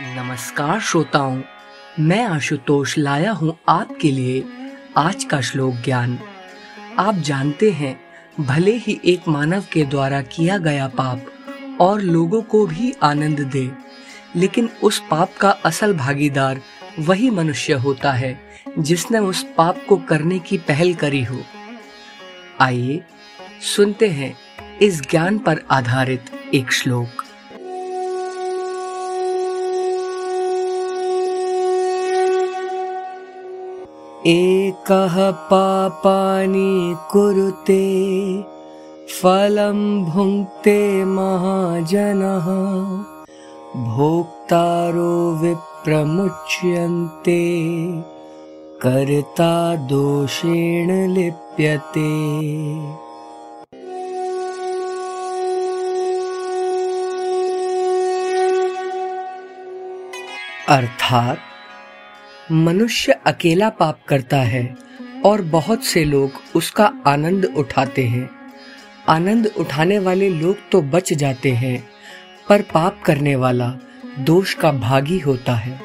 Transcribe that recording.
नमस्कार श्रोताओं, मैं आशुतोष लाया हूँ आपके लिए आज का श्लोक ज्ञान। आप जानते हैं, भले ही एक मानव के द्वारा किया गया पाप और लोगों को भी आनंद दे, लेकिन उस पाप का असल भागीदार वही मनुष्य होता है जिसने उस पाप को करने की पहल करी हो। आइए सुनते हैं इस ज्ञान पर आधारित एक श्लोक। एकः पापानि कुरुते फलं भुङ्क्ते महाजनः। भोक्तारो विप्रमुच्यन्ते कर्ता दोषेण लिप्यते। अर्थात मनुष्य अकेला पाप करता है और बहुत से लोग उसका आनंद उठाते हैं। आनंद उठाने वाले लोग तो बच जाते हैं, पर पाप करने वाला दोष का भागी होता है।